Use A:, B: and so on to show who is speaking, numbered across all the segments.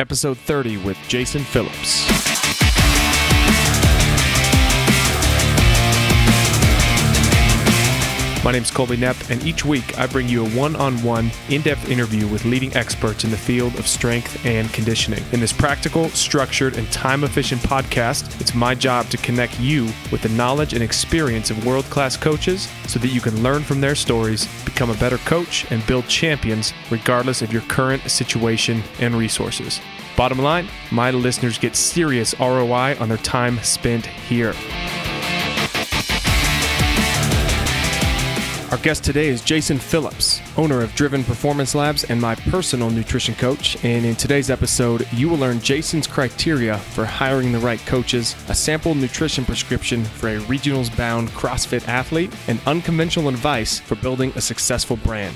A: episode 30 with Jason Phillips. My name is Colby Knepp, and each week I bring you a one on one, in depth interview with leading experts in the field of strength and conditioning. In this practical, structured, and time efficient podcast, it's my job to connect you with the knowledge and experience of world class coaches so that you can learn from their stories, become a better coach, and build champions regardless of your current situation and resources. Bottom line, my listeners get serious ROI on their time spent here. Guest today is Jason Phillips, owner of Driven Performance Labs and my personal nutrition coach. And in today's episode, you will learn Jason's criteria for hiring the right coaches, a sample nutrition prescription for a regionals bound CrossFit athlete, and unconventional advice for building a successful brand.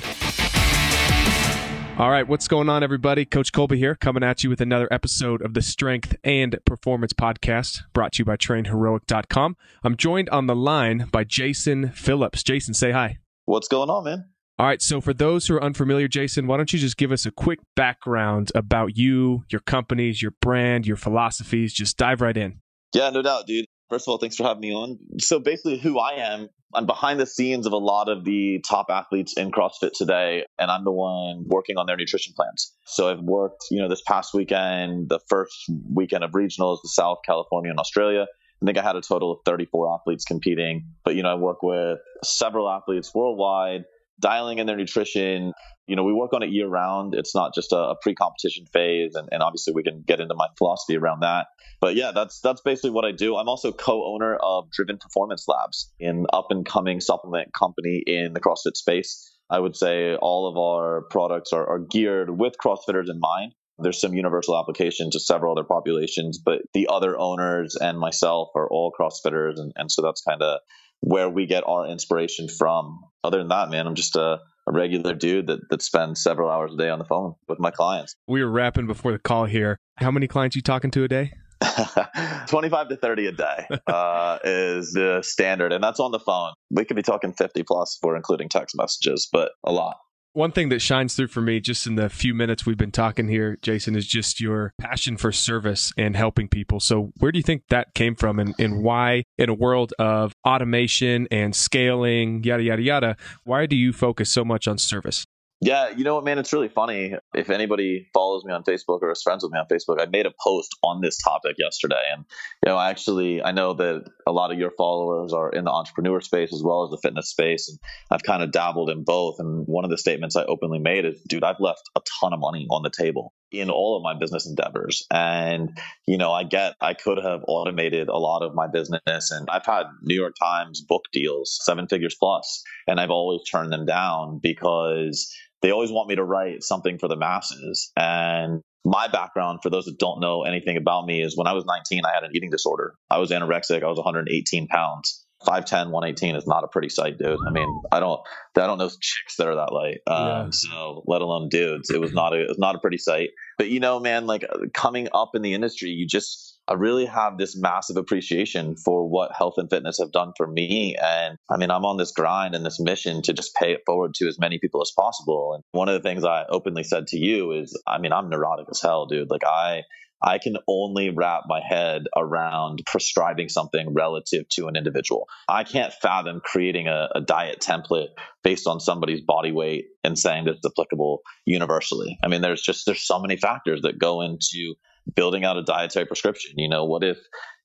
A: All right, what's going on, everybody? Coach Colby here, coming at you with another episode of the Strength and Performance Podcast, brought to you by TrainHeroic.com. I'm joined on the line by Jason Phillips. Jason, say hi.
B: What's going on, man?
A: All right, so for those who are unfamiliar, Jason, why don't you just give us a quick background about you, your companies, your brand, your philosophies? Just dive right in.
B: Yeah, no doubt, dude. First of all, thanks for having me on. So basically, who I am, I'm behind the scenes of a lot of the top athletes in CrossFit today, and I'm the one working on their nutrition plans. So I've worked, you know, this past weekend, the first weekend of regionals, the South, California, and Australia. I think I had a total of 34 athletes competing. But, you know, I work with several athletes worldwide, dialing in their nutrition. You know, we work on it year round. It's not just a, a pre-competition phase, and, and obviously we can get into my philosophy around that. But yeah, that's that's basically what I do. I'm also co-owner of Driven Performance Labs, an up-and-coming supplement company in the CrossFit space. I would say all of our products are, are geared with CrossFitters in mind. There's some universal application to several other populations, but the other owners and myself are all CrossFitters. And, and so that's kind of where we get our inspiration from. Other than that, man, I'm just a, a regular dude that, that spends several hours a day on the phone with my clients.
A: We were rapping before the call here. How many clients you talking to a day?
B: 25 to 30 a day uh, is the standard, and that's on the phone. We could be talking 50 plus for including text messages, but a lot.
A: One thing that shines through for me just in the few minutes we've been talking here, Jason, is just your passion for service and helping people. So, where do you think that came from and, and why, in a world of automation and scaling, yada, yada, yada, why do you focus so much on service?
B: Yeah, you know what, man? It's really funny. If anybody follows me on Facebook or is friends with me on Facebook, I made a post on this topic yesterday. And, you know, I actually, I know that a lot of your followers are in the entrepreneur space as well as the fitness space. And I've kind of dabbled in both. And one of the statements I openly made is, dude, I've left a ton of money on the table in all of my business endeavors. And, you know, I get I could have automated a lot of my business. And I've had New York Times book deals, seven figures plus, and I've always turned them down because they always want me to write something for the masses. And my background, for those that don't know anything about me, is when I was 19, I had an eating disorder. I was anorexic. I was 118 pounds. 5'10, 118 is not a pretty sight, dude. I mean, I don't, I don't know chicks that are that light. Um, yeah. So let alone dudes. It was not a, it was not a pretty sight. But you know, man, like coming up in the industry, you just, I really have this massive appreciation for what health and fitness have done for me. And I mean, I'm on this grind and this mission to just pay it forward to as many people as possible. And one of the things I openly said to you is, I mean, I'm neurotic as hell, dude. Like I, I can only wrap my head around prescribing something relative to an individual. I can't fathom creating a, a, diet template based on somebody's body weight and saying that it's applicable universally. I mean, there's just there's so many factors that go into building out a dietary prescription. You know, what if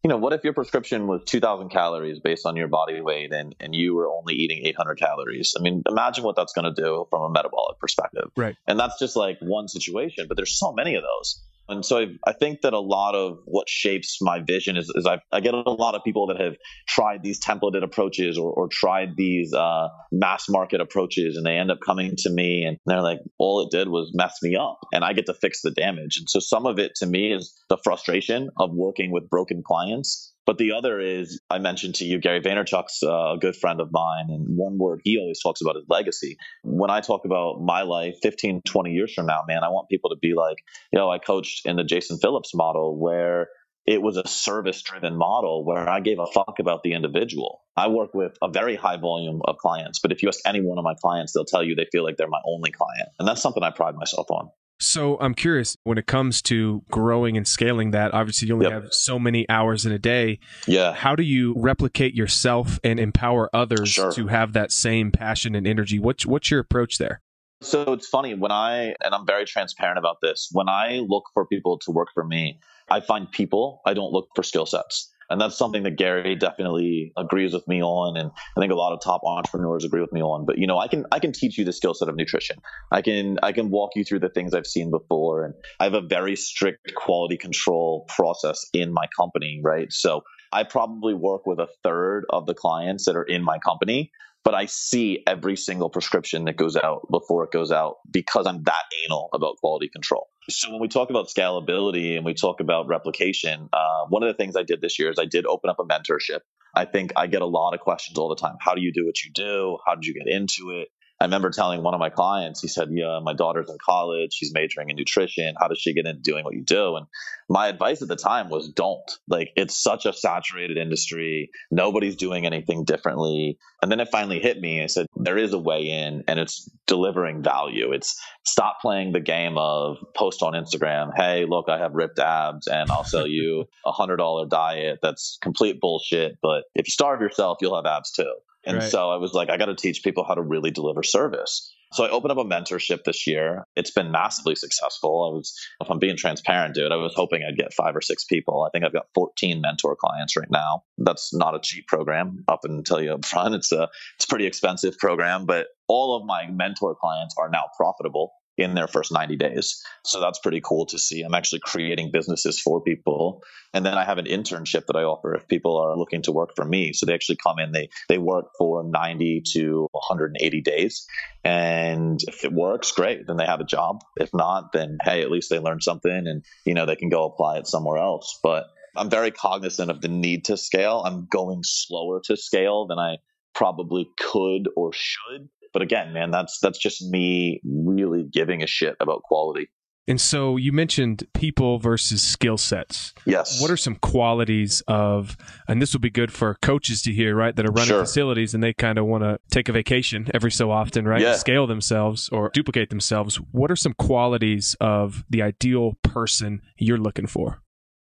B: you know, what if your prescription was 2000 calories based on your body weight and, and you were only eating 800 calories? I mean, imagine what that's going to do from a metabolic perspective.
A: Right.
B: And that's just like one situation, but there's so many of those. And so I, I, think that a lot of what shapes my vision is, is I, I, get a lot of people that have tried these templated approaches or, or tried these uh, mass market approaches, and they end up coming to me and they're like, all it did was mess me up, and I get to fix the damage. And so some of it to me is the frustration of working with broken clients but the other is, I mentioned to you, Gary Vaynerchuk's a good friend of mine. And one word he always talks about is legacy. When I talk about my life 15, 20 years from now, man, I want people to be like, you know, I coached in the Jason Phillips model where it was a service driven model where I gave a fuck about the individual. I work with a very high volume of clients, but if you ask any one of my clients, they'll tell you they feel like they're my only client. And that's something I pride myself on.
A: So I'm curious when it comes to growing and scaling that, obviously you only
B: Yep.
A: have so many hours in a day.
B: Yeah.
A: How do you replicate yourself and empower others
B: Sure.
A: to have that same passion and energy? What's what's your approach there?
B: So it's funny when I, and I'm very transparent about this, when I look for people to work for me, I find people, I don't look for skill sets. And that's something that Gary definitely agrees with me on. And I think a lot of top entrepreneurs agree with me on. But you know, I can I can teach you the skill set of nutrition. I can I can walk you through the things I've seen before. And I have a very strict quality control process in my company, right? So I probably work with a third of the clients that are in my company but I see every single prescription that goes out before it goes out because I'm that anal about quality control. So when we talk about scalability and we talk about replication, uh, one of the things I did this year is I did open up a mentorship. I think I get a lot of questions all the time. How do you do what you do? How did you get into it? I remember telling one of my clients, he said, Yeah, my daughter's in college. She's majoring in nutrition. How does she get into doing what you do? And my advice at the time was don't. Like, it's such a saturated industry. Nobody's doing anything differently. And then it finally hit me. I said, There is a way in, and it's delivering value. It's stop playing the game of post on Instagram. Hey, look, I have ripped abs, and I'll sell you a $100 diet that's complete bullshit. But if you starve yourself, you'll have abs too. And
A: Right.
B: so I was like, I got to teach people how to really deliver service. So I opened up a mentorship this year. It's been massively successful. I was, if I'm being transparent, dude, I was hoping I'd get five or six people. I think I've got 14 mentor clients right now. That's not a cheap program. Up and tell you up front, it's a it's a pretty expensive program, but all of my mentor clients are now profitable in their first 90 days. So that's pretty cool to see. I'm actually creating businesses for people. And then I have an internship that I offer if people are looking to work for me. So they actually come in, they they work for 90 to 180 days. And if it works, great. Then they have a job. If not, then hey, at least they learned something and you know they can go apply it somewhere else. But I'm very cognizant of the need to scale. I'm going slower to scale than I probably could or should. But again, man, that's that's just me really giving a shit about quality.
A: And so you mentioned people versus skill sets.
B: Yes.
A: What are some qualities of, and this will be good for coaches to hear, right, that are running
B: Sure.
A: facilities and they kind of want to take a vacation every so often, right?
B: Yeah.
A: Scale themselves or duplicate themselves. What are some qualities of the ideal person you're looking for?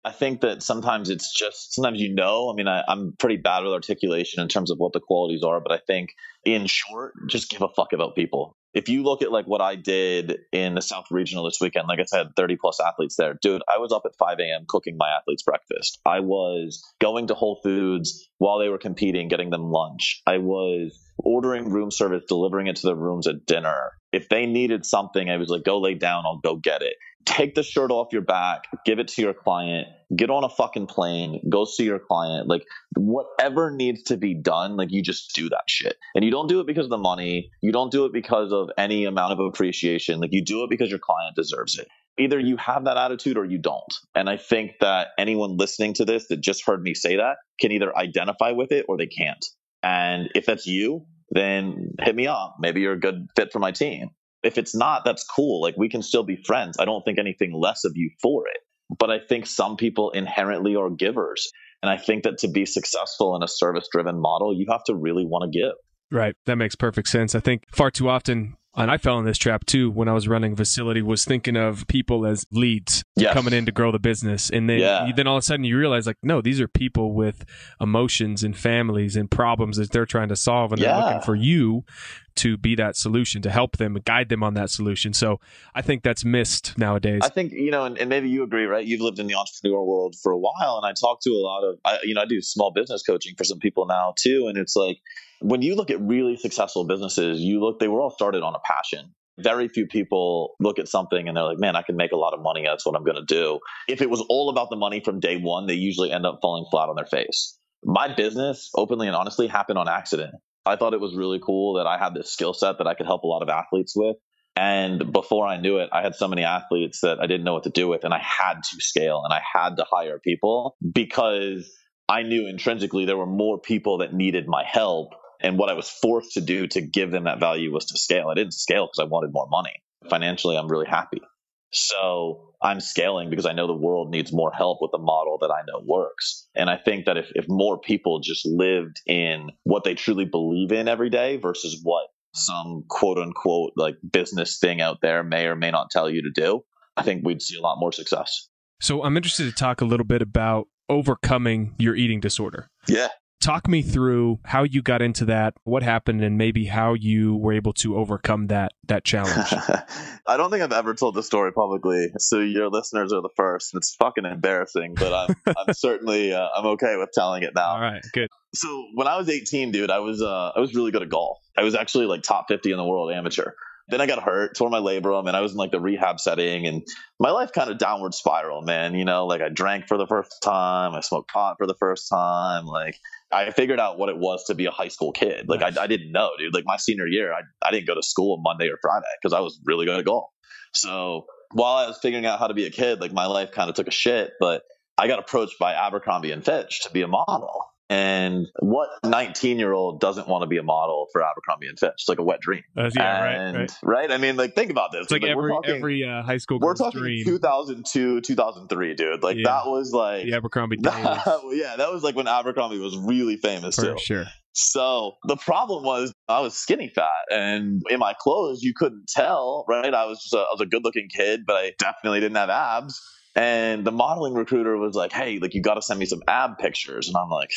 B: I think that sometimes it's just sometimes you know. I mean, I, I'm pretty bad with articulation in terms of what the qualities are, but I think in short, just give a fuck about people. If you look at like what I did in the South Regional this weekend, like I said, 30 plus athletes there, dude. I was up at 5 a.m. cooking my athletes breakfast. I was going to Whole Foods while they were competing, getting them lunch. I was ordering room service, delivering it to their rooms at dinner. If they needed something, I was like, go lay down, I'll go get it take the shirt off your back, give it to your client, get on a fucking plane, go see your client. Like whatever needs to be done, like you just do that shit. And you don't do it because of the money. You don't do it because of any amount of appreciation. Like you do it because your client deserves it. Either you have that attitude or you don't. And I think that anyone listening to this that just heard me say that can either identify with it or they can't. And if that's you, then hit me up. Maybe you're a good fit for my team. If it's not, that's cool. Like we can still be friends. I don't think anything less of you for it. But I think some people inherently are givers. And I think that to be successful in a service driven model, you have to really want to give.
A: Right. That makes perfect sense. I think far too often, and I fell in this trap too when I was running facility, was thinking of people as leads
B: Yes.
A: coming in to grow the business. And then,
B: Yeah.
A: then all of a sudden you realize, like, no, these are people with emotions and families and problems that they're trying to solve. And they're looking for you to be that solution, to help them, guide them on that solution. So I think that's missed nowadays.
B: I think you know, and, and maybe you agree, right? You've lived in the entrepreneur world for a while, and I talk to a lot of, I, you know, I do small business coaching for some people now too, and it's like when you look at really successful businesses, you look, they were all started on a passion. Very few people look at something and they're like, man, I can make a lot of money. That's what I'm going to do. If it was all about the money from day one, they usually end up falling flat on their face. My business, openly and honestly, happened on accident. I thought it was really cool that I had this skill set that I could help a lot of athletes with. And before I knew it, I had so many athletes that I didn't know what to do with, and I had to scale and I had to hire people because I knew intrinsically there were more people that needed my help. And what I was forced to do to give them that value was to scale. I didn't scale because I wanted more money. Financially, I'm really happy. So I'm scaling because I know the world needs more help with the model that I know works. And I think that if, if more people just lived in what they truly believe in every day versus what some quote unquote like business thing out there may or may not tell you to do, I think we'd see a lot more success.
A: So I'm interested to talk a little bit about overcoming your eating disorder.
B: Yeah.
A: Talk me through how you got into that, what happened, and maybe how you were able to overcome that that challenge.
B: I don't think I've ever told the story publicly, so your listeners are the first. It's fucking embarrassing, but I'm I'm certainly uh, I'm okay with telling it now.
A: All right, good.
B: So when I was 18, dude, I was uh, I was really good at golf. I was actually like top 50 in the world amateur. Then I got hurt, tore my labrum, and I was in like the rehab setting, and my life kind of downward spiral, man. You know, like I drank for the first time, I smoked pot for the first time, like I figured out what it was to be a high school kid. Like nice. I, I, didn't know, dude. Like my senior year, I, I didn't go to school Monday or Friday because I was really good at golf. So while I was figuring out how to be a kid, like my life kind of took a shit. But I got approached by Abercrombie and Fitch to be a model. And what 19 year old doesn't want to be a model for Abercrombie and Fitch? It's like a wet dream.
A: Uh, yeah, and, right, right,
B: right. I mean, like, think about this.
A: It's like, like every talking, every uh, high school.
B: We're talking
A: dream.
B: 2002, 2003, dude. Like yeah. that was like
A: the Abercrombie.
B: That, yeah, that was like when Abercrombie was really famous
A: for
B: too.
A: Sure.
B: So the problem was I was skinny fat, and in my clothes you couldn't tell. Right, I was just a, I was a good looking kid, but I definitely didn't have abs. And the modeling recruiter was like, "Hey, like you got to send me some ab pictures," and I'm like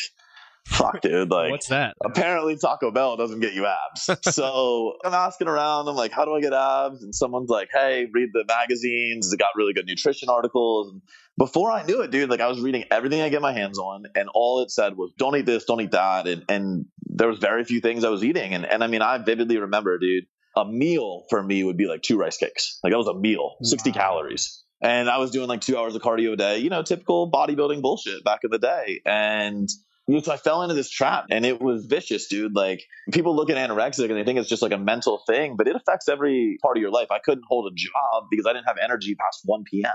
B: fuck, dude. Like,
A: what's that?
B: Apparently, Taco Bell doesn't get you abs. so I'm asking around. I'm like, how do I get abs? And someone's like, hey, read the magazines. They got really good nutrition articles. And before I knew it, dude, like I was reading everything I get my hands on, and all it said was, don't eat this, don't eat that. And, and there was very few things I was eating. And, and I mean, I vividly remember, dude, a meal for me would be like two rice cakes. Like that was a meal, 60 wow. calories. And I was doing like two hours of cardio a day, you know, typical bodybuilding bullshit back in the day. And so I fell into this trap and it was vicious, dude. Like people look at anorexic and they think it's just like a mental thing, but it affects every part of your life. I couldn't hold a job because I didn't have energy past 1 p.m.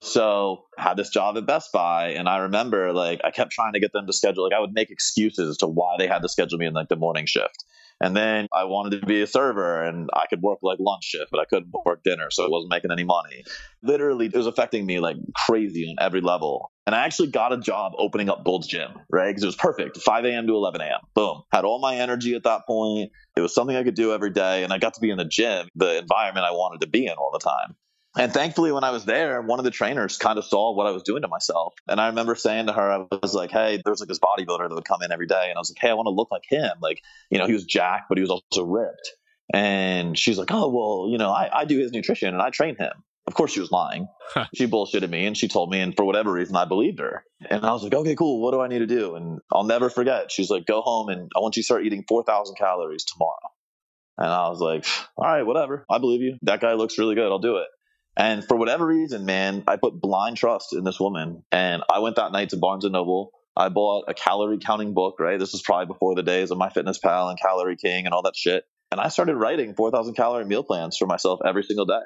B: So I had this job at Best Buy and I remember like I kept trying to get them to schedule like I would make excuses as to why they had to schedule me in like the morning shift. And then I wanted to be a server and I could work like lunch shift, but I couldn't work dinner, so I wasn't making any money. Literally, it was affecting me like crazy on every level. And I actually got a job opening up Gold's Gym, right? Because it was perfect 5 a.m. to 11 a.m. Boom. Had all my energy at that point. It was something I could do every day. And I got to be in the gym, the environment I wanted to be in all the time. And thankfully, when I was there, one of the trainers kind of saw what I was doing to myself. And I remember saying to her, I was like, hey, there was like this bodybuilder that would come in every day. And I was like, hey, I want to look like him. Like, you know, he was jacked, but he was also ripped. And she's like, oh, well, you know, I, I do his nutrition and I train him. Of course, she was lying. she bullshitted me and she told me, and for whatever reason, I believed her. And I was like, okay, cool. What do I need to do? And I'll never forget. She's like, go home and I want you to start eating 4,000 calories tomorrow. And I was like, all right, whatever. I believe you. That guy looks really good. I'll do it. And for whatever reason, man, I put blind trust in this woman. And I went that night to Barnes and Noble. I bought a calorie counting book, right? This was probably before the days of MyFitnessPal and Calorie King and all that shit. And I started writing 4,000 calorie meal plans for myself every single day.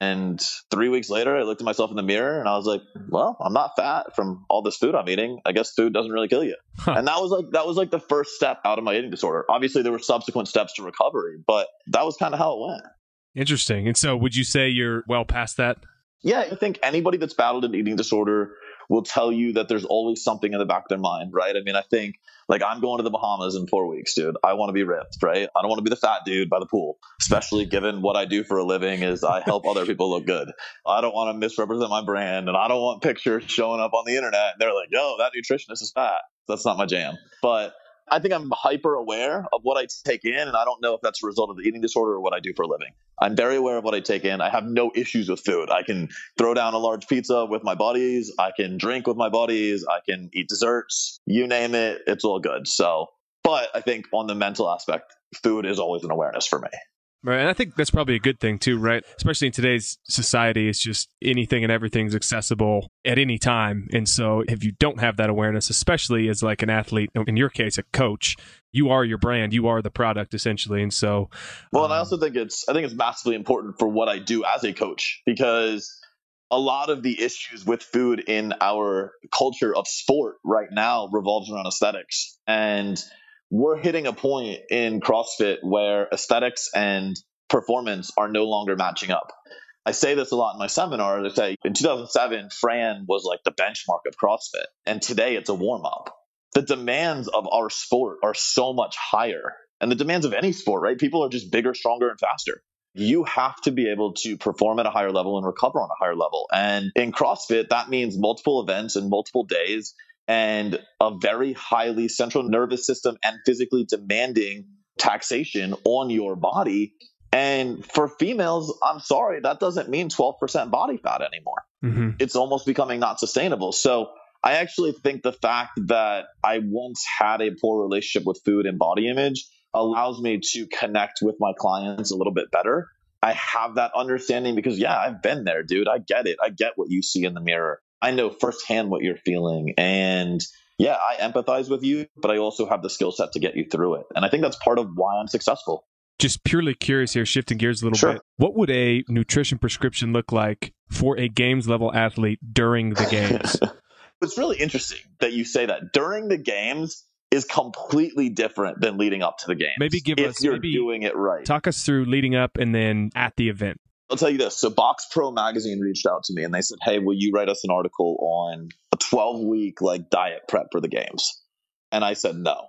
B: And three weeks later, I looked at myself in the mirror and I was like, well, I'm not fat from all this food I'm eating. I guess food doesn't really kill you. Huh. And that was like, that was like the first step out of my eating disorder. Obviously, there were subsequent steps to recovery, but that was kind of how it went.
A: Interesting. And so, would you say you're well past that?
B: Yeah, I think anybody that's battled an eating disorder will tell you that there's always something in the back of their mind, right? I mean, I think like I'm going to the Bahamas in four weeks, dude. I want to be ripped, right? I don't want to be the fat dude by the pool, especially given what I do for a living is I help other people look good. I don't want to misrepresent my brand and I don't want pictures showing up on the internet. And they're like, yo, that nutritionist is fat. That's not my jam. But I think I'm hyper aware of what I take in, and I don't know if that's a result of the eating disorder or what I do for a living. I'm very aware of what I take in. I have no issues with food. I can throw down a large pizza with my buddies. I can drink with my buddies. I can eat desserts. You name it, it's all good. So, but I think on the mental aspect, food is always an awareness for me.
A: Right. And I think that's probably a good thing too, right? Especially in today's society, it's just anything and everything's accessible at any time. And so if you don't have that awareness, especially as like an athlete, in your case, a coach, you are your brand, you are the product essentially. And so
B: Well, um, and I um, also think it's I think it's massively important for what I do as a coach because a lot of the issues with food in our culture of sport right now revolves around aesthetics. And we're hitting a point in CrossFit where aesthetics and performance are no longer matching up. I say this a lot in my seminars. I say in 2007, Fran was like the benchmark of CrossFit, and today it's a warm up. The demands of our sport are so much higher and the demands of any sport, right? People are just bigger, stronger, and faster. You have to be able to perform at a higher level and recover on a higher level. And in CrossFit, that means multiple events and multiple days and a very highly central nervous system and physically demanding taxation on your body. And for females, I'm sorry, that doesn't mean 12% body fat anymore. Mm-hmm. It's almost becoming not sustainable. So I actually think the fact that I once had a poor relationship with food and body image allows me to connect with my clients a little bit better. I have that understanding because, yeah, I've been there, dude. I get it. I get what you see in the mirror. I know firsthand what you're feeling. And yeah, I empathize with you, but I also have the skill set to get you through it. And I think that's part of why I'm successful.
A: Just purely curious here, shifting gears a little sure. bit. What would a nutrition prescription look like for a games level athlete during the games?
B: it's really interesting that you say that. During the games, is completely different than leading up to the game.
A: Maybe give
B: if
A: us
B: you're doing it right.
A: Talk us through leading up and then at the event.
B: I'll tell you this. So Box Pro magazine reached out to me and they said, "Hey, will you write us an article on a 12 week like diet prep for the games?" And I said no.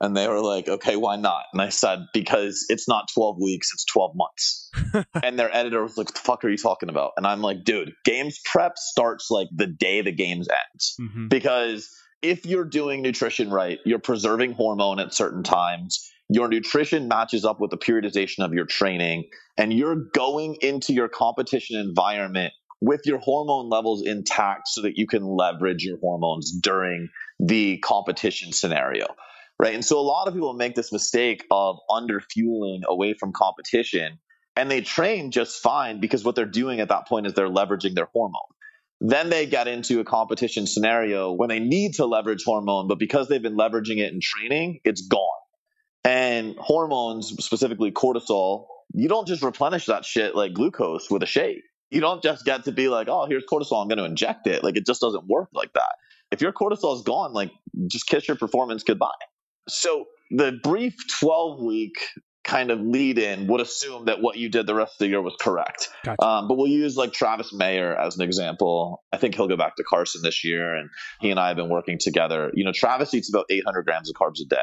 B: And they were like, "Okay, why not?" And I said, "Because it's not 12 weeks, it's 12 months." and their editor was like, "The fuck are you talking about?" And I'm like, "Dude, games prep starts like the day the games ends mm-hmm. because." if you're doing nutrition right, you're preserving hormone at certain times, your nutrition matches up with the periodization of your training, and you're going into your competition environment with your hormone levels intact so that you can leverage your hormones during the competition scenario. Right. And so a lot of people make this mistake of under fueling away from competition and they train just fine because what they're doing at that point is they're leveraging their hormone. Then they get into a competition scenario when they need to leverage hormone, but because they've been leveraging it in training, it's gone. And hormones, specifically cortisol, you don't just replenish that shit like glucose with a shake. You don't just get to be like, oh, here's cortisol, I'm going to inject it. Like it just doesn't work like that. If your cortisol is gone, like just kiss your performance goodbye. So the brief 12 week kind of lead in would assume that what you did the rest of the year was correct. Gotcha. Um, but we'll use like Travis Mayer as an example. I think he'll go back to Carson this year, and he and I have been working together. You know, Travis eats about 800 grams of carbs a day.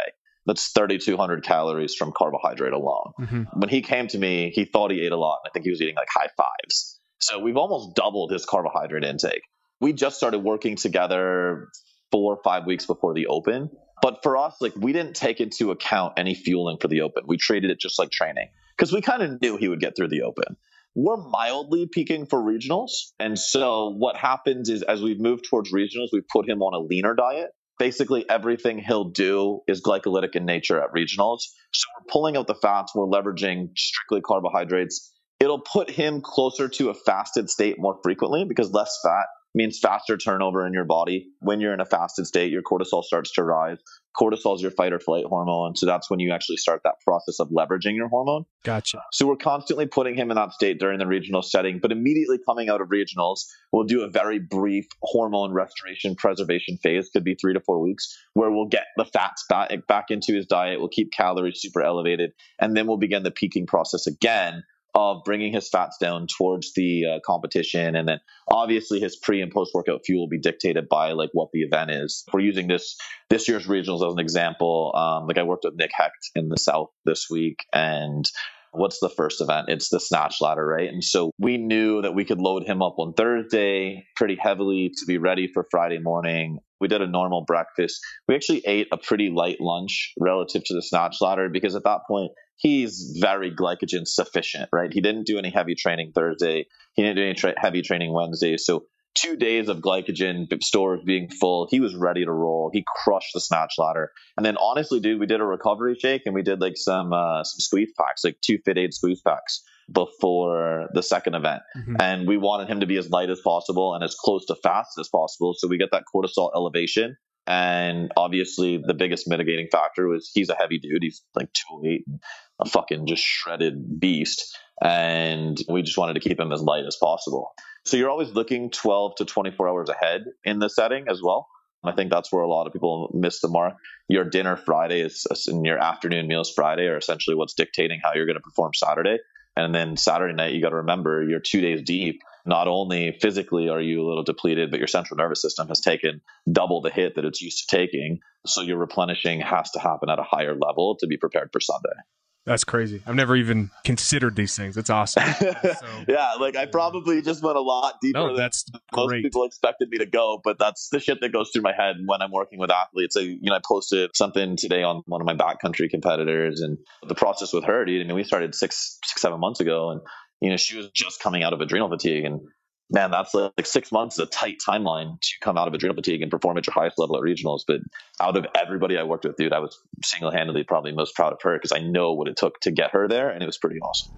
B: That's 3,200 calories from carbohydrate alone. Mm-hmm. When he came to me, he thought he ate a lot. I think he was eating like high fives. So we've almost doubled his carbohydrate intake. We just started working together four or five weeks before the open. But for us, like we didn't take into account any fueling for the open. We treated it just like training because we kind of knew he would get through the open. We're mildly peaking for regionals. And so what happens is as we've moved towards regionals, we put him on a leaner diet. Basically, everything he'll do is glycolytic in nature at regionals. So we're pulling out the fats, we're leveraging strictly carbohydrates. It'll put him closer to a fasted state more frequently because less fat means faster turnover in your body. When you're in a fasted state, your cortisol starts to rise. Cortisol is your fight or flight hormone. So that's when you actually start that process of leveraging your hormone.
A: Gotcha.
B: So we're constantly putting him in that state during the regional setting, but immediately coming out of regionals, we'll do a very brief hormone restoration preservation phase, could be three to four weeks, where we'll get the fats back, back into his diet. We'll keep calories super elevated. And then we'll begin the peaking process again of bringing his fats down towards the uh, competition. And then obviously his pre and post workout fuel will be dictated by like what the event is. We're using this this year's regionals as an example, um, like I worked with Nick Hecht in the South this week and what's the first event? It's the snatch ladder, right? And so we knew that we could load him up on Thursday pretty heavily to be ready for Friday morning. We did a normal breakfast. We actually ate a pretty light lunch relative to the snatch ladder because at that point he's very glycogen sufficient, right? He didn't do any heavy training Thursday. He didn't do any tra- heavy training Wednesday. So two days of glycogen stores being full. He was ready to roll. He crushed the snatch ladder. And then honestly, dude, we did a recovery shake and we did like some uh, some squeeze packs, like two Fit Aid squeeze packs before the second event. Mm-hmm. And we wanted him to be as light as possible and as close to fast as possible. So we get that cortisol elevation. And obviously, the biggest mitigating factor was he's a heavy dude. He's like 208, a fucking just shredded beast. And we just wanted to keep him as light as possible. So you're always looking 12 to 24 hours ahead in the setting as well. I think that's where a lot of people miss the mark. Your dinner Friday is uh, and your afternoon meals Friday are essentially what's dictating how you're going to perform Saturday. And then Saturday night, you got to remember you're two days deep not only physically are you a little depleted, but your central nervous system has taken double the hit that it's used to taking. So your replenishing has to happen at a higher level to be prepared for Sunday.
A: That's crazy. I've never even considered these things. That's awesome.
B: So, yeah, like I probably just went a lot deeper
A: no,
B: than
A: that's
B: most
A: great.
B: people expected me to go, but that's the shit that goes through my head when I'm working with athletes. I, you know, I posted something today on one of my backcountry competitors, and the process with her, dude. I mean, we started six, six, seven months ago, and you know, she was just coming out of adrenal fatigue, and man, that's like, like six months, a tight timeline to come out of adrenal fatigue and perform at your highest level at regionals. But out of everybody I worked with, dude, I was single handedly probably most proud of her because I know what it took to get her there, and it was pretty awesome.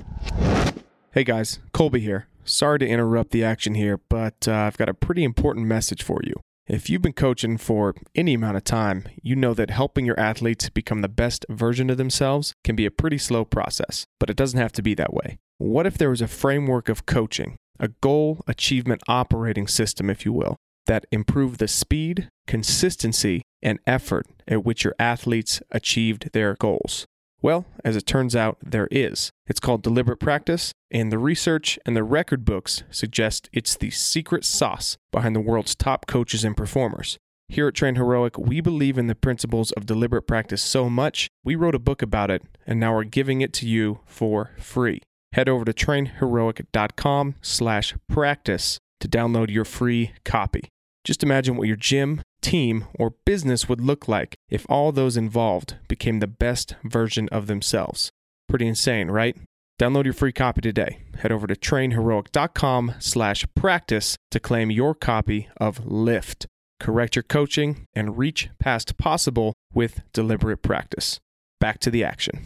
A: Hey guys, Colby here. Sorry to interrupt the action here, but uh, I've got a pretty important message for you. If you've been coaching for any amount of time, you know that helping your athletes become the best version of themselves can be a pretty slow process, but it doesn't have to be that way. What if there was a framework of coaching, a goal achievement operating system, if you will, that improved the speed, consistency, and effort at which your athletes achieved their goals? Well, as it turns out, there is. It's called deliberate practice, and the research and the record books suggest it's the secret sauce behind the world's top coaches and performers. Here at Train Heroic, we believe in the principles of deliberate practice so much, we wrote a book about it, and now we're giving it to you for free. Head over to trainheroic.com slash practice to download your free copy. Just imagine what your gym, team, or business would look like if all those involved became the best version of themselves. Pretty insane, right? Download your free copy today. Head over to trainheroic.com slash practice to claim your copy of Lift. Correct your coaching and reach past possible with deliberate practice. Back to the action.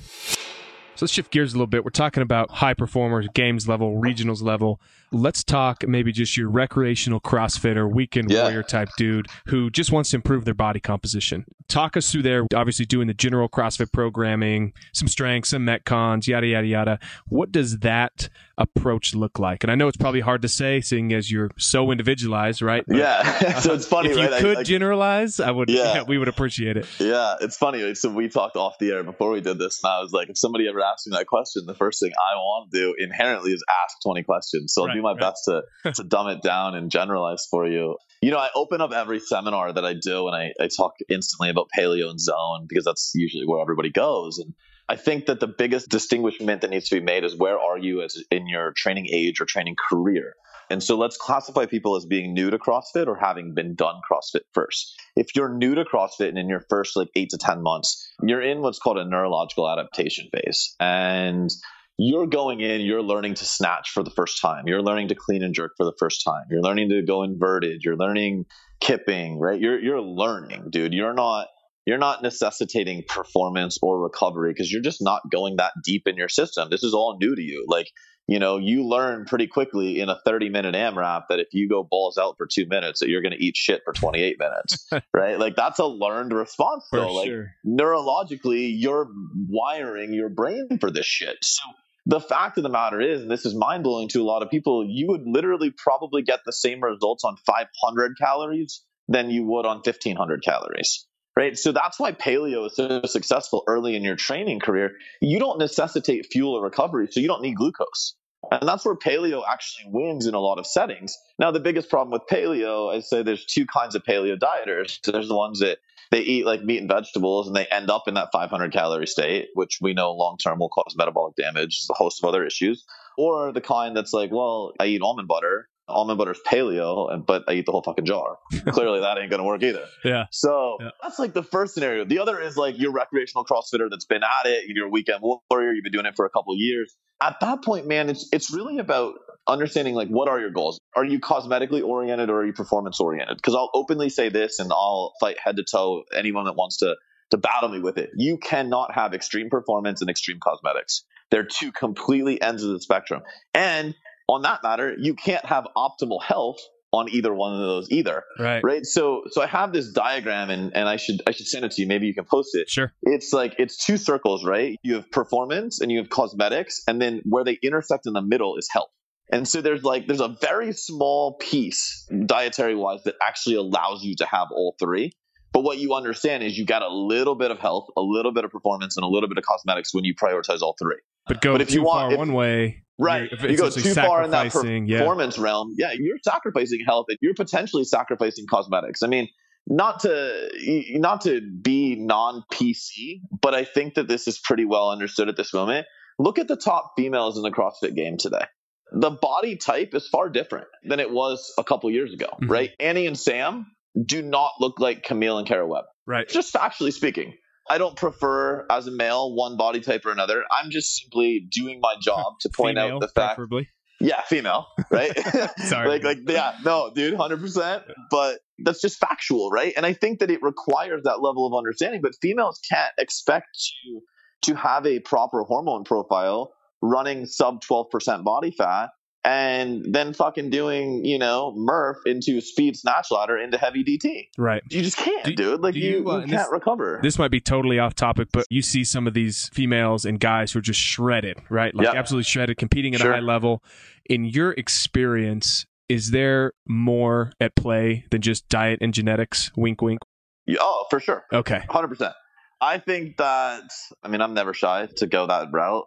A: So let's shift gears a little bit. We're talking about high performers, games level, regionals level. Let's talk maybe just your recreational CrossFitter, weekend
B: Yeah.
A: warrior type dude who just wants to improve their body composition. Talk us through there, obviously doing the general CrossFit programming, some strengths, some metcons, yada, yada, yada. What does that approach look like? And I know it's probably hard to say seeing as you're so individualized, right? But,
B: Yeah, so it's uh-huh. funny,
A: if you
B: right? I-
A: could
B: I-
A: generalize, I would,
B: Yeah.
A: yeah, we would appreciate it.
B: Yeah, it's funny. So we talked off the air before we did this, and I was like, if somebody ever asked me that question, the first thing I want to do inherently is ask 20 questions. So I'll do my best to, to dumb it down and generalize for you. You know, I open up every seminar that I do, and I, I talk instantly about paleo and zone because that's usually where everybody goes. And I think that the biggest distinguishment that needs to be made is where are you as in your training age or training career? And so let's classify people as being new to CrossFit or having been done CrossFit first. If you're new to CrossFit and in your first like eight to 10 months, you're in what's called a neurological adaptation phase. And you're going in, you're learning to snatch for the first time. You're learning to clean and jerk for the first time. You're learning to go inverted. You're learning kipping, right? You're, you're learning, dude. You're not, you're not necessitating performance or recovery because you're just not going that deep in your system. This is all new to you. Like, you know, you learn pretty quickly in a 30 minute AMRAP that if you go balls out for two minutes, that you're going to eat shit for 28 minutes, right? Like that's a learned response.
A: For.
B: Like
A: sure.
B: neurologically, you're wiring your brain for this shit. So the fact of the matter is, and this is mind blowing to a lot of people, you would literally probably get the same results on 500 calories than you would on 1500 calories. Right. So that's why paleo is so successful early in your training career. You don't necessitate fuel or recovery, so you don't need glucose. And that's where paleo actually wins in a lot of settings. Now, the biggest problem with paleo, I say there's two kinds of paleo dieters. There's the ones that they eat like meat and vegetables and they end up in that 500 calorie state, which we know long term will cause metabolic damage, a host of other issues. Or the kind that's like, well, I eat almond butter. Almond butter's paleo, and- but I eat the whole fucking jar. Clearly, that ain't going to work either.
A: Yeah.
B: So
A: Yeah.
B: that's like the first scenario. The other is like your recreational CrossFitter that's been at it, you're a weekend warrior, you've been doing it for a couple of years. At that point, man, it's it's really about understanding like what are your goals? Are you cosmetically oriented or are you performance oriented? Because I'll openly say this and I'll fight head to toe anyone that wants to to battle me with it. You cannot have extreme performance and extreme cosmetics. They're two completely ends of the spectrum. And on that matter, you can't have optimal health on either one of those either.
A: Right.
B: right? So so i have this diagram and and i should i should send it to you. Maybe you can post it.
A: Sure.
B: it's like it's two circles right? You have performance and you have cosmetics and then where they intersect in the middle is health. And so there's like there's a very small piece dietary wise that actually allows you to have all three. But what you understand is you got a little bit of health a little bit of performance and a little bit of cosmetics when you prioritize all three.
A: But go
B: But if
A: too
B: you want-
A: far
B: if-
A: one way,
B: Right.
A: You're
B: you go too far in that
A: sacrificing, yeah.
B: performance realm. Yeah, you're sacrificing health and you're potentially sacrificing cosmetics. I mean, not to not to be non PC, but I think that this is pretty well understood at this moment. Look at the top females in the CrossFit game today. The body type is far different than it was a couple years ago,
A: Mhm.
B: right? Annie and Sam do not look like Camille and Kara Webb.
A: Right.
B: Just factually speaking. I don't prefer as a male one body type or another. I'm just simply doing my job to point
A: Female,
B: out the fact
A: preferably.
B: yeah, female, right?
A: Sorry.
B: like, like, yeah, no, dude, hundred percent. But that's just factual, right? And I think that it requires that level of understanding. But females can't expect to to have a proper hormone profile running sub twelve percent body fat, and then fucking doing, you know, Murph into speed snatch ladder into heavy DT.
A: Right.
B: You just can't,
A: Do-
B: dude. Like
A: do
B: you,
A: you, uh,
B: you can't
A: this-
B: recover.
A: This might be totally off topic, but you see some of these females and guys who are just shredded, right? Like
B: Yeah.
A: absolutely shredded, competing at
B: Sure.
A: a high level. In your experience, is there more at play than just diet and genetics? Wink, wink.
B: Yeah, oh, for sure.
A: Okay.
B: Hundred percent. I think that. I mean, I'm never shy to go that route.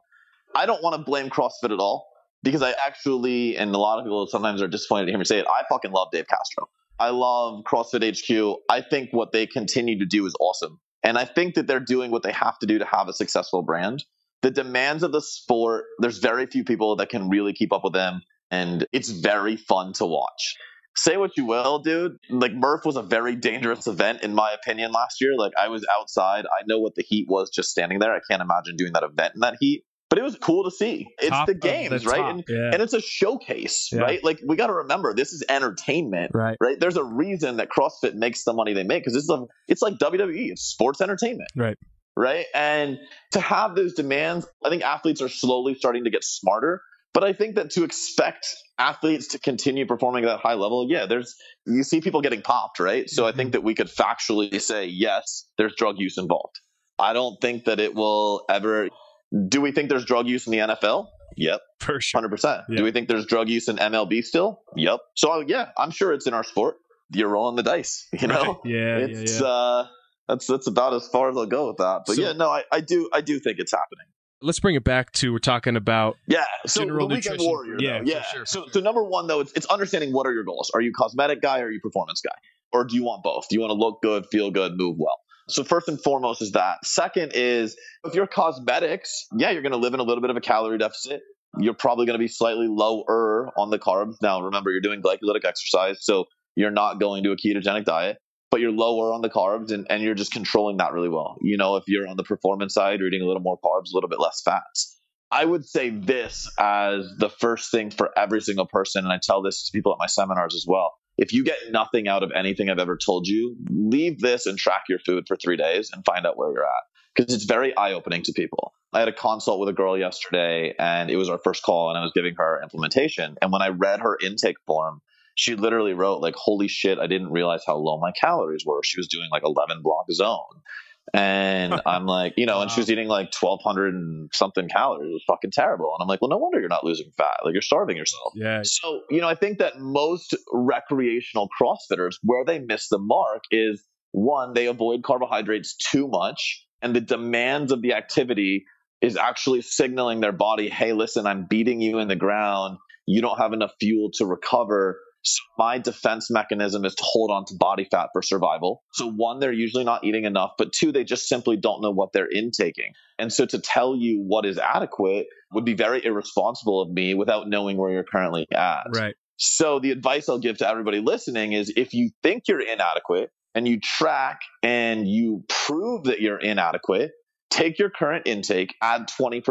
B: I don't want to blame CrossFit at all because I actually, and a lot of people sometimes are disappointed to hear me say it. I fucking love Dave Castro. I love CrossFit HQ. I think what they continue to do is awesome, and I think that they're doing what they have to do to have a successful brand. The demands of the sport. There's very few people that can really keep up with them, and it's very fun to watch say what you will, dude. Like Murph was a very dangerous event in my opinion last year. Like I was outside. I know what the heat was just standing there. I can't imagine doing that event in that heat. But it was cool to see. It's
A: Top
B: the games,
A: the
B: right? And,
A: yeah.
B: and it's a showcase,
A: Yeah.
B: right? Like we got to remember this is entertainment,
A: Right.
B: right? There's a reason that CrossFit makes the money they make because this is a it's like WWE, it's sports entertainment.
A: Right.
B: Right? And to have those demands, I think athletes are slowly starting to get smarter. But I think that to expect athletes to continue performing at that high level, yeah, there's you see people getting popped, right? So I think that we could factually say yes, there's drug use involved. I don't think that it will ever. Do we think there's drug use in the NFL? Yep,
A: For sure.
B: hundred percent.
A: Yeah.
B: Do we think there's drug use in MLB still? Yep. So yeah, I'm sure it's in our sport. You're rolling the dice, you know.
A: Right. Yeah, yeah,
B: it's
A: yeah.
B: uh, that's that's about as far as I'll go with that. But
A: So-
B: yeah, no, I, I do I do think it's happening.
A: Let's bring it back to we're talking about
B: Yeah. So
A: General
B: the weekend
A: nutrition.
B: warrior.
A: Yeah,
B: though. yeah.
A: sure,
B: So so number one though, it's it's understanding what are your goals. Are you cosmetic guy or are you performance guy? Or do you want both? Do you want to look good, feel good, move well? So first and foremost is that. Second is if you're cosmetics, yeah, you're going to live in a little bit of a calorie deficit. You're probably going to be slightly lower on the carbs. Now remember, you're doing glycolytic exercise, so you're not going to a ketogenic diet, but you're lower on the carbs and, and you're just controlling that really well. You know, if you're on the performance side, you're eating a little more carbs, a little bit less fats. I would say this as the first thing for every single person, and I tell this to people at my seminars as well. If you get nothing out of anything I've ever told you, leave this and track your food for three days and find out where you're at. Because it's very eye opening to people. I had a consult with a girl yesterday, and it was our first call, and I was giving her implementation. And when I read her intake form, she literally wrote, like, holy shit, I didn't realize how low my calories were. She was doing like 11 block zone. And I'm like, you know, and she was eating like 1,200 and something calories. It was fucking terrible. And I'm like, well, no wonder you're not losing fat. Like, you're starving yourself.
A: yeah,
B: So, you know, I think that most recreational CrossFitters, where they miss the mark is one, they avoid carbohydrates too much, and the demands of the activity is actually signaling their body, hey, listen, I'm beating you in the ground. You don't have enough fuel to recover. So my defense mechanism is to hold on to body fat for survival. So one, they're usually not eating enough, but two, they just simply don't know what they're intaking. And so to tell you what is adequate would be very irresponsible of me without knowing where you're currently at.
A: right.
B: So the advice I'll give to everybody listening is if you think you're inadequate and you track and you prove that you're inadequate, take your current intake, add 20%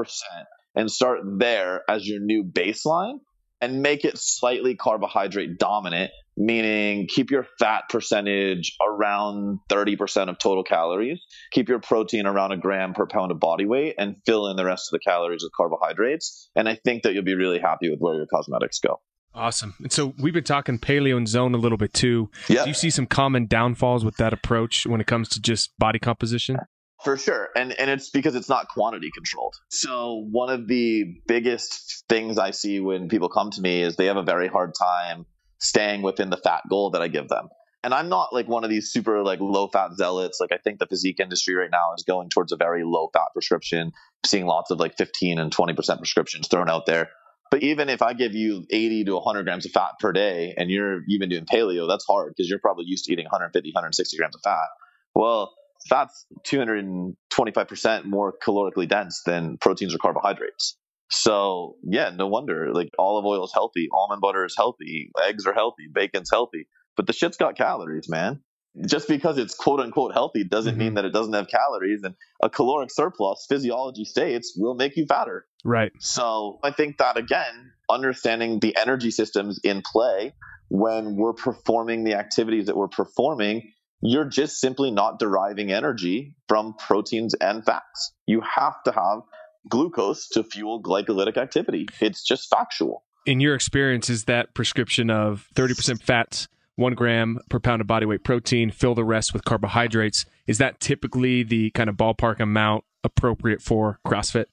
B: and start there as your new baseline and make it slightly carbohydrate dominant, meaning keep your fat percentage around 30% of total calories, keep your protein around a gram per pound of body weight, and fill in the rest of the calories with carbohydrates. And I think that you'll be really happy with where your cosmetics go.
A: Awesome. And so we've been talking paleo and zone a little bit too.
B: Yeah.
A: Do you see some common downfalls with that approach when it comes to just body composition?
B: For sure. And and it's because it's not quantity controlled. So one of the biggest things I see when people come to me is they have a very hard time staying within the fat goal that I give them. And I'm not like one of these super like low fat zealots. Like I think the physique industry right now is going towards a very low fat prescription, seeing lots of like 15 and 20% prescriptions thrown out there. But even if I give you 80 to 100 grams of fat per day and you're you've been doing paleo, that's hard because you're probably used to eating 150, 160 grams of fat. Well, fat's 225% more calorically dense than proteins or carbohydrates. So yeah, no wonder. Like olive oil is healthy, almond butter is healthy, eggs are healthy, bacon's healthy, but the shit's got calories, man. Just because it's quote unquote healthy doesn't mm-hmm. mean that it doesn't have calories. And a caloric surplus, physiology states, will make you fatter.
A: Right.
B: So I think that again, understanding the energy systems in play when we're performing the activities that we're performing you're just simply not deriving energy from proteins and fats. You have to have glucose to fuel glycolytic activity. It's just factual.
A: In your experience, is that prescription of 30% fats, one gram per pound of body weight protein, fill the rest with carbohydrates, is that typically the kind of ballpark amount appropriate for CrossFit?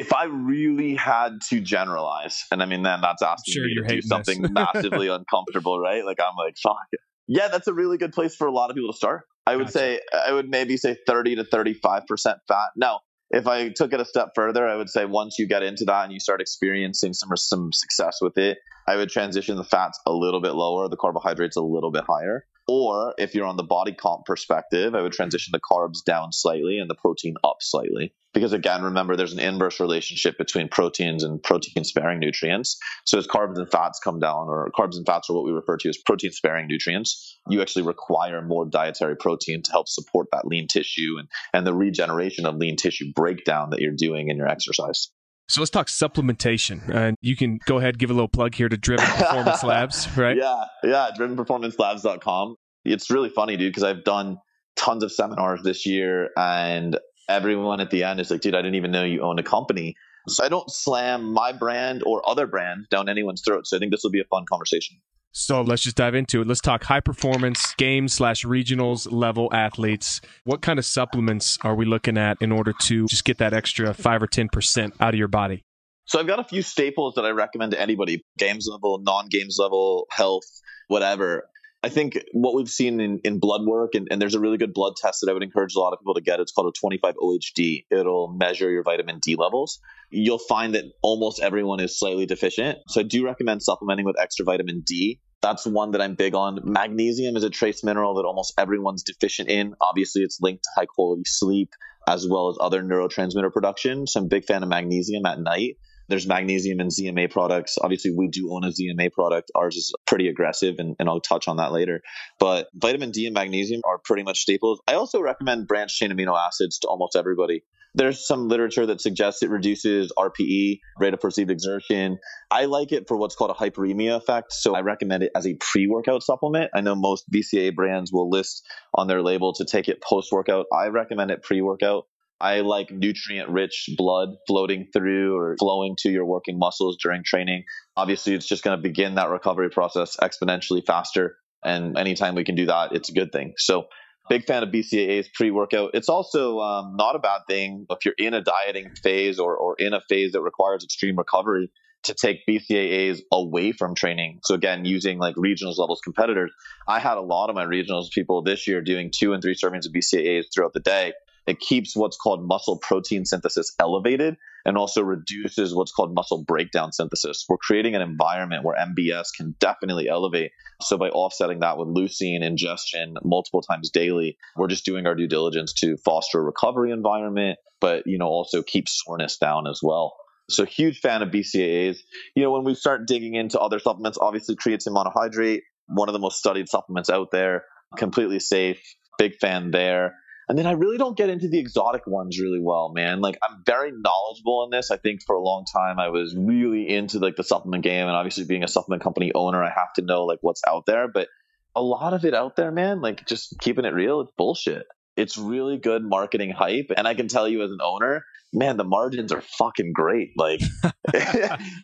B: If I really had to generalize, and I mean, then that's asking sure me to do something massively uncomfortable, right? Like I'm like, fuck. Yeah, that's a really good place for a lot of people to start. I would gotcha. say I would maybe say 30 to 35% fat. Now, if I took it a step further, I would say once you get into that and you start experiencing some some success with it, I would transition the fats a little bit lower, the carbohydrates a little bit higher. Or if you're on the body comp perspective, I would transition the carbs down slightly and the protein up slightly. Because again, remember there's an inverse relationship between proteins and protein sparing nutrients. So as carbs and fats come down, or carbs and fats are what we refer to as protein sparing nutrients, you actually require more dietary protein to help support that lean tissue and, and the regeneration of lean tissue breakdown that you're doing in your exercise.
A: So let's talk supplementation. And you can go ahead, give a little plug here to Driven Performance Labs, right?
B: Yeah, yeah, drivenperformancelabs.com. It's really funny, dude, because I've done tons of seminars this year and everyone at the end is like, dude, I didn't even know you own a company. So I don't slam my brand or other brand down anyone's throat. So I think this will be a fun conversation.
A: So let's just dive into it. Let's talk high performance games slash regionals level athletes. What kind of supplements are we looking at in order to just get that extra five or 10% out of your body?
B: So I've got a few staples that I recommend to anybody games level, non games level, health, whatever. I think what we've seen in, in blood work, and, and, there's a really good blood test that I would encourage a lot of people to get. It's called a 25 OHD. It'll measure your vitamin D levels. You'll find that almost everyone is slightly deficient. So I do recommend supplementing with extra vitamin D. That's one that I'm big on. Magnesium is a trace mineral that almost everyone's deficient in. Obviously, it's linked to high quality sleep as well as other neurotransmitter production. So I'm a big fan of magnesium at night. There's magnesium and ZMA products. Obviously, we do own a ZMA product. Ours is pretty aggressive, and, and I'll touch on that later. But vitamin D and magnesium are pretty much staples. I also recommend branched chain amino acids to almost everybody. There's some literature that suggests it reduces RPE, rate of perceived exertion. I like it for what's called a hyperemia effect. So I recommend it as a pre workout supplement. I know most BCA brands will list on their label to take it post workout. I recommend it pre workout. I like nutrient rich blood floating through or flowing to your working muscles during training. Obviously, it's just going to begin that recovery process exponentially faster. And anytime we can do that, it's a good thing. So, big fan of BCAAs pre workout. It's also um, not a bad thing if you're in a dieting phase or, or in a phase that requires extreme recovery to take BCAAs away from training. So again, using like regionals levels competitors, I had a lot of my regionals people this year doing two and three servings of BCAAs throughout the day. It keeps what's called muscle protein synthesis elevated and also reduces what's called muscle breakdown synthesis. We're creating an environment where MBS can definitely elevate. So by offsetting that with leucine ingestion multiple times daily, we're just doing our due diligence to foster a recovery environment, but you know also keep soreness down as well. So huge fan of BCAAs. You know, when we start digging into other supplements, obviously creatine monohydrate, one of the most studied supplements out there, completely safe. Big fan there. And then I really don't get into the exotic ones really well, man. Like I'm very knowledgeable in this. I think for a long time I was really into like the supplement game and obviously being a supplement company owner, I have to know like what's out there, but a lot of it out there, man, like just keeping it real, it's bullshit. It's really good marketing hype. And I can tell you as an owner, man, the margins are fucking great. Like,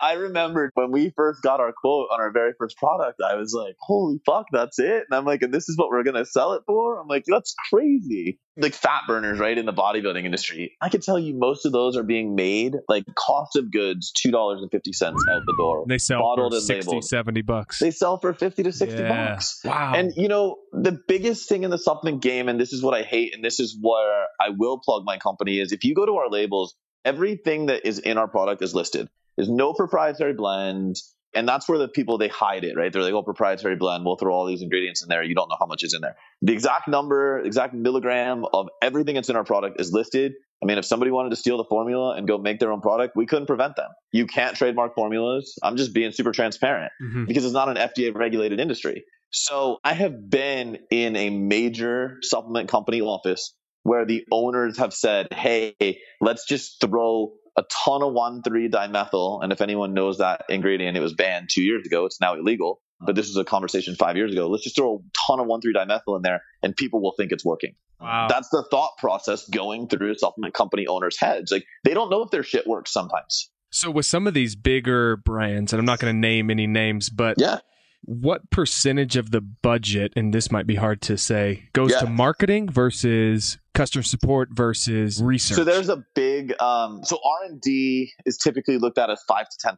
B: I remember when we first got our quote on our very first product, I was like, holy fuck, that's it. And I'm like, and this is what we're going to sell it for? I'm like, that's crazy. Like fat burners, right, in the bodybuilding industry. I can tell you most of those are being made like cost of goods, $2.50 out the door.
A: They sell bottled for 60, labeled. 70 bucks.
B: They sell for 50 to 60 yeah. bucks.
A: Wow.
B: And, you know, the biggest thing in the supplement game, and this is what I hate, and this is where I will plug my company, is if you go to our labels, everything that is in our product is listed. There's no proprietary blend. And that's where the people they hide it, right? They're like, oh, proprietary blend. We'll throw all these ingredients in there. You don't know how much is in there. The exact number, exact milligram of everything that's in our product is listed. I mean, if somebody wanted to steal the formula and go make their own product, we couldn't prevent them. You can't trademark formulas. I'm just being super transparent mm-hmm. because it's not an FDA regulated industry. So I have been in a major supplement company office where the owners have said, hey, let's just throw a ton of 1,3-dimethyl. And if anyone knows that ingredient, it was banned two years ago. It's now illegal. But this was a conversation five years ago. Let's just throw a ton of 1,3-dimethyl in there and people will think it's working. Wow. That's the thought process going through supplement company owners' heads. Like they don't know if their shit works sometimes.
A: So with some of these bigger brands, and I'm not going to name any names, but
B: yeah
A: what percentage of the budget and this might be hard to say goes yeah. to marketing versus customer support versus research
B: so there's a big um, so r&d is typically looked at as 5 to 10%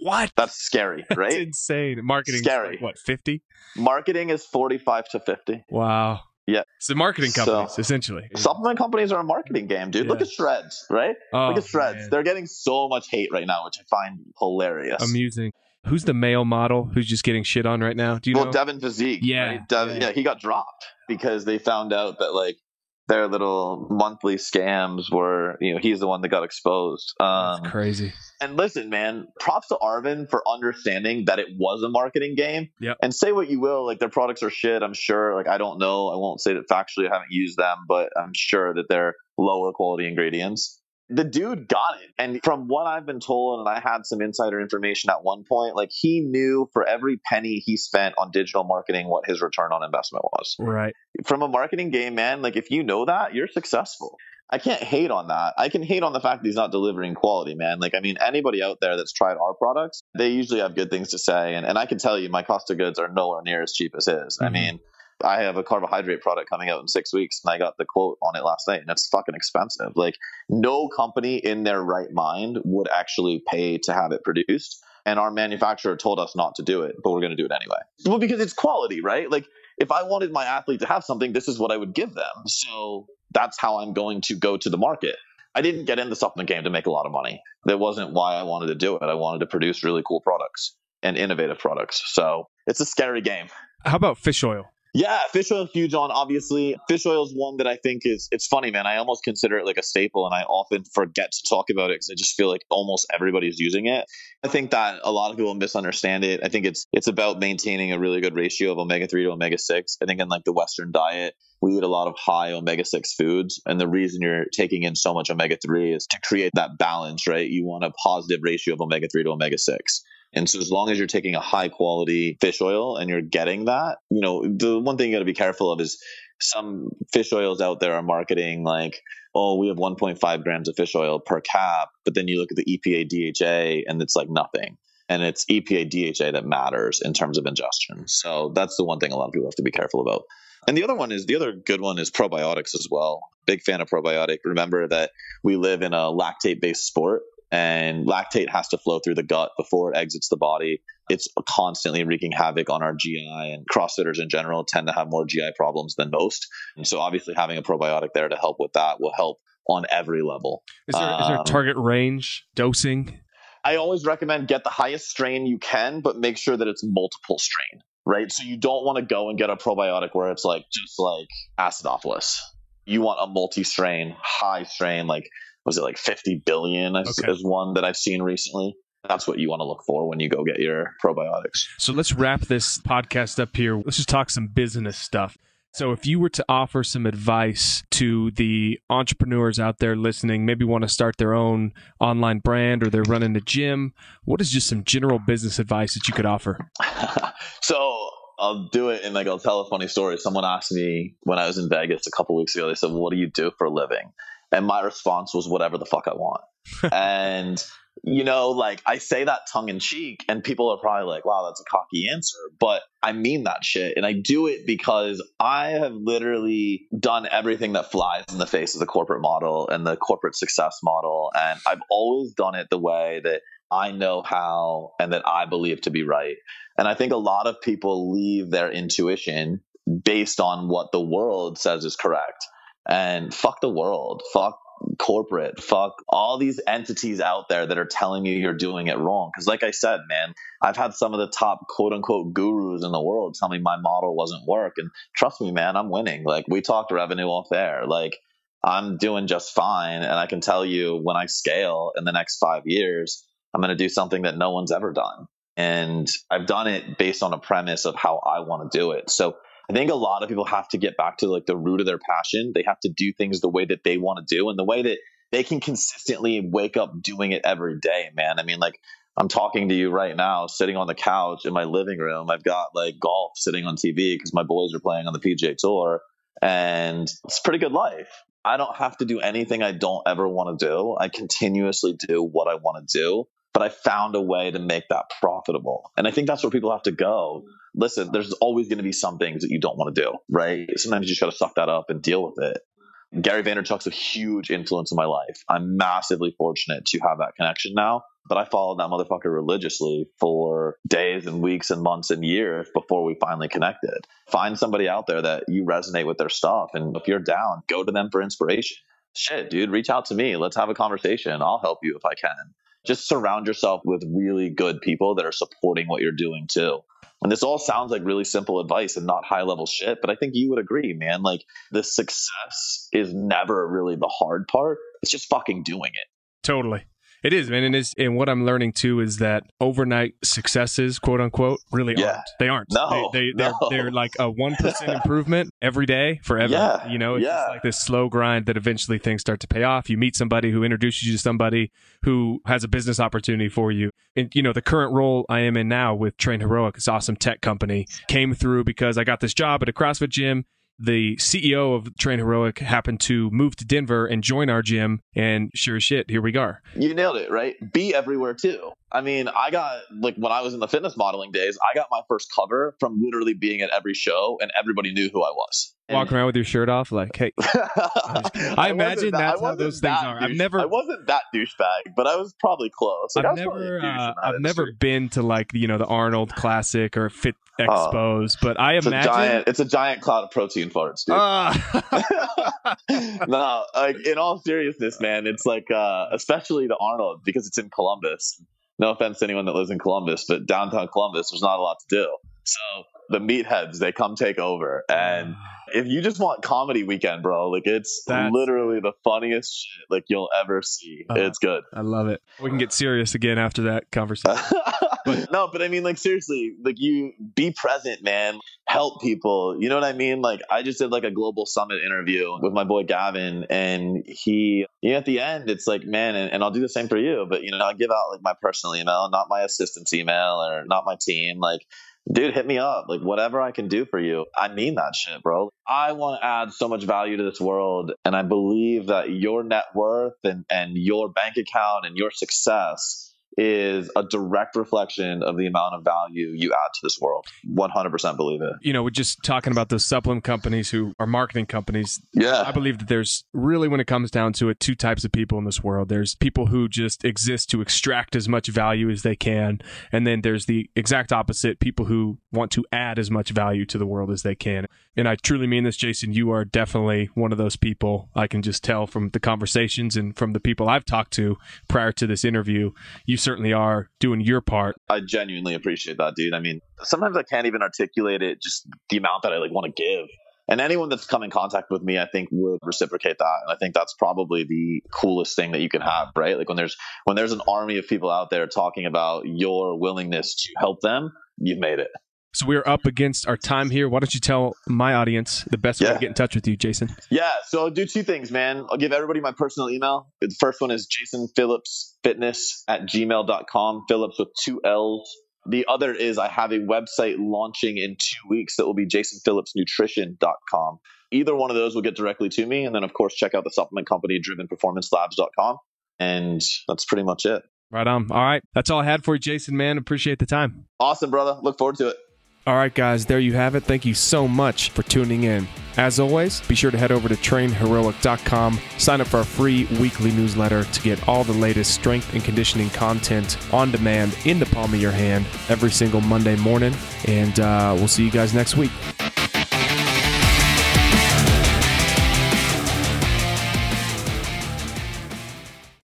A: what
B: that's scary right
A: that's insane marketing scary like, what 50
B: marketing is 45 to 50
A: wow
B: yeah.
A: It's the marketing companies, so, essentially.
B: Supplement companies are a marketing game, dude. Yeah. Look at Shredz, right? Oh, Look at Shredz. Man. They're getting so much hate right now, which I find hilarious.
A: Amusing. Who's the male model who's just getting shit on right now? Do you
B: well,
A: know?
B: Devin Physique.
A: Yeah,
B: right? Devin, yeah. yeah, he got dropped because they found out that like their little monthly scams were, you know, he's the one that got exposed.
A: Um, That's crazy.
B: And listen, man, props to Arvin for understanding that it was a marketing game.
A: Yeah.
B: And say what you will, like their products are shit. I'm sure. Like I don't know. I won't say that factually. I haven't used them, but I'm sure that they're lower quality ingredients the dude got it. And from what I've been told, and I had some insider information at one point, like he knew for every penny he spent on digital marketing what his return on investment was.
A: Right.
B: From a marketing game, man, like if you know that, you're successful. I can't hate on that. I can hate on the fact that he's not delivering quality, man. Like, I mean, anybody out there that's tried our products, they usually have good things to say. And, and I can tell you, my cost of goods are nowhere near as cheap as his. Mm-hmm. I mean, I have a carbohydrate product coming out in six weeks, and I got the quote on it last night, and it's fucking expensive. Like, no company in their right mind would actually pay to have it produced. And our manufacturer told us not to do it, but we're going to do it anyway. Well, because it's quality, right? Like, if I wanted my athlete to have something, this is what I would give them. So that's how I'm going to go to the market. I didn't get in the supplement game to make a lot of money. That wasn't why I wanted to do it. I wanted to produce really cool products and innovative products. So it's a scary game.
A: How about fish oil?
B: Yeah, fish oil huge on obviously. Fish oil is one that I think is it's funny, man. I almost consider it like a staple and I often forget to talk about it because I just feel like almost everybody's using it. I think that a lot of people misunderstand it. I think it's it's about maintaining a really good ratio of omega 3 to omega 6. I think in like the western diet, we eat a lot of high omega 6 foods and the reason you're taking in so much omega 3 is to create that balance, right? You want a positive ratio of omega 3 to omega 6. And so as long as you're taking a high quality fish oil and you're getting that, you know, the one thing you got to be careful of is some fish oils out there are marketing like, oh, we have 1.5 grams of fish oil per cap, but then you look at the EPA DHA and it's like nothing. And it's EPA DHA that matters in terms of ingestion. So that's the one thing a lot of people have to be careful about. And the other one is the other good one is probiotics as well. Big fan of probiotic. Remember that we live in a lactate based sport and lactate has to flow through the gut before it exits the body. It's constantly wreaking havoc on our GI, and CrossFitters in general tend to have more GI problems than most. And so, obviously, having a probiotic there to help with that will help on every level.
A: Is there, um, is there a um, target range dosing?
B: I always recommend get the highest strain you can, but make sure that it's multiple strain, right? So you don't want to go and get a probiotic where it's like just like acidophilus. You want a multi-strain, high strain, like was it like 50 billion okay. is one that I've seen recently. That's what you want to look for when you go get your probiotics.
A: So let's wrap this podcast up here. Let's just talk some business stuff. So, if you were to offer some advice to the entrepreneurs out there listening, maybe want to start their own online brand or they're running a gym, what is just some general business advice that you could offer?
B: so, I'll do it and like I'll tell a funny story. Someone asked me when I was in Vegas a couple weeks ago. They said, well, "What do you do for a living?" And my response was whatever the fuck I want. and you know, like I say that tongue in cheek, and people are probably like, wow, that's a cocky answer. But I mean that shit. And I do it because I have literally done everything that flies in the face of the corporate model and the corporate success model. And I've always done it the way that I know how and that I believe to be right. And I think a lot of people leave their intuition based on what the world says is correct and fuck the world, fuck corporate, fuck all these entities out there that are telling you you're doing it wrong. Because, like I said, man, I've had some of the top quote unquote gurus in the world tell me my model wasn't work. And trust me, man, I'm winning. Like, we talked revenue off there. Like, I'm doing just fine. And I can tell you when I scale in the next five years, I'm going to do something that no one's ever done. And I've done it based on a premise of how I want to do it. So I think a lot of people have to get back to like the root of their passion. They have to do things the way that they want to do and the way that they can consistently wake up doing it every day, man. I mean, like I'm talking to you right now, sitting on the couch in my living room. I've got like golf sitting on TV because my boys are playing on the PGA Tour, and it's pretty good life. I don't have to do anything I don't ever want to do. I continuously do what I want to do, but I found a way to make that profitable. And I think that's where people have to go. Listen, there's always going to be some things that you don't want to do, right? Sometimes you just got to suck that up and deal with it. Gary Vaynerchuk's a huge influence in my life. I'm massively fortunate to have that connection now. But I followed that motherfucker religiously for days and weeks and months and years before we finally connected. Find somebody out there that you resonate with their stuff. And if you're down, go to them for inspiration. Shit, dude, reach out to me. Let's have a conversation. I'll help you if I can. Just surround yourself with really good people that are supporting what you're doing too. And this all sounds like really simple advice and not high level shit, but I think you would agree, man. Like the success is never really the hard part. It's just fucking doing it.
A: Totally. It is, man. And, is, and what I'm learning too is that overnight successes, quote unquote, really
B: Yeah.
A: aren't. They aren't.
B: No,
A: they, they, they're,
B: no.
A: they're like a 1% improvement every day, forever.
B: Yeah,
A: You know, it's
B: yeah.
A: like this slow grind that eventually things start to pay off. You meet somebody who introduces you to somebody who has a business opportunity for you. And, you know, the current role I am in now with TrainHeroic, this awesome tech company, came through because I got this job at a CrossFit gym the CEO of TrainHeroic happened to move to Denver and join our gym, and sure as shit, here we are.
B: You nailed it, right? Be everywhere too. I mean, I got like when I was in the fitness modeling days, I got my first cover from literally being at every show and everybody knew who I was.
A: Walking around with your shirt off, like, hey,
B: I
A: imagine
B: that-
A: that's
B: I
A: how those things
B: that
A: are. I've never-
B: I wasn't that douchebag, but I was probably close. Like, I
A: I've
B: was
A: never, uh, I've never been to like you know the Arnold Classic or Fit
B: Oh.
A: Expos, but I
B: It's a
A: imagine.
B: giant. It's a giant cloud of protein farts, dude.
A: Ah.
B: no, like in all seriousness, man, it's like uh, especially the Arnold because it's in Columbus. No offense to anyone that lives in Columbus, but downtown Columbus, there's not a lot to do. So the meatheads they come take over, and if you just want comedy weekend, bro, like it's
A: That's-
B: literally the funniest shit like you'll ever see.
A: Uh,
B: it's good.
A: I love it. We can get serious again after that conversation.
B: no, but I mean, like seriously, like you be present, man. Help people. You know what I mean? Like I just did like a global summit interview with my boy Gavin, and he, you know, at the end, it's like, man, and, and I'll do the same for you. But you know, I give out like my personal email, not my assistant's email or not my team. Like, dude, hit me up. Like whatever I can do for you. I mean that shit, bro. I want to add so much value to this world, and I believe that your net worth and and your bank account and your success is a direct reflection of the amount of value you add to this world. 100% believe it.
A: you know, we're just talking about those supplement companies who are marketing companies.
B: Yeah.
A: I believe that there's really, when it comes down to it, two types of people in this world. There's people who just exist to extract as much value as they can. And then there's the exact opposite people who want to add as much value to the world as they can. And I truly mean this, Jason. You are definitely one of those people. I can just tell from the conversations and from the people I've talked to prior to this interview. You certainly are doing your part.
B: I genuinely appreciate that, dude. I mean, sometimes I can't even articulate it, just the amount that I like want to give. And anyone that's come in contact with me, I think would reciprocate that. And I think that's probably the coolest thing that you can have, right? Like when there's when there's an army of people out there talking about your willingness to help them, you've made it.
A: So we're up against our time here. Why don't you tell my audience the best way to get in touch with you, Jason?
B: Yeah, so I'll do two things, man. I'll give everybody my personal email. The first one is Jason Phillips Fitness at gmail.com. Phillips with two L's. The other is I have a website launching in two weeks that will be jasonphillipsnutrition.com. Either one of those will get directly to me. And then, of course, check out the supplement company, drivenperformancelabs.com. And that's pretty much it.
A: Right on. All right. That's all I had for you, Jason, man. Appreciate the time.
B: Awesome, brother. Look forward to it.
A: All right, guys, there you have it. Thank you so much for tuning in. As always, be sure to head over to trainheroic.com, sign up for our free weekly newsletter to get all the latest strength and conditioning content on demand in the palm of your hand every single Monday morning. And uh, we'll see you guys next week.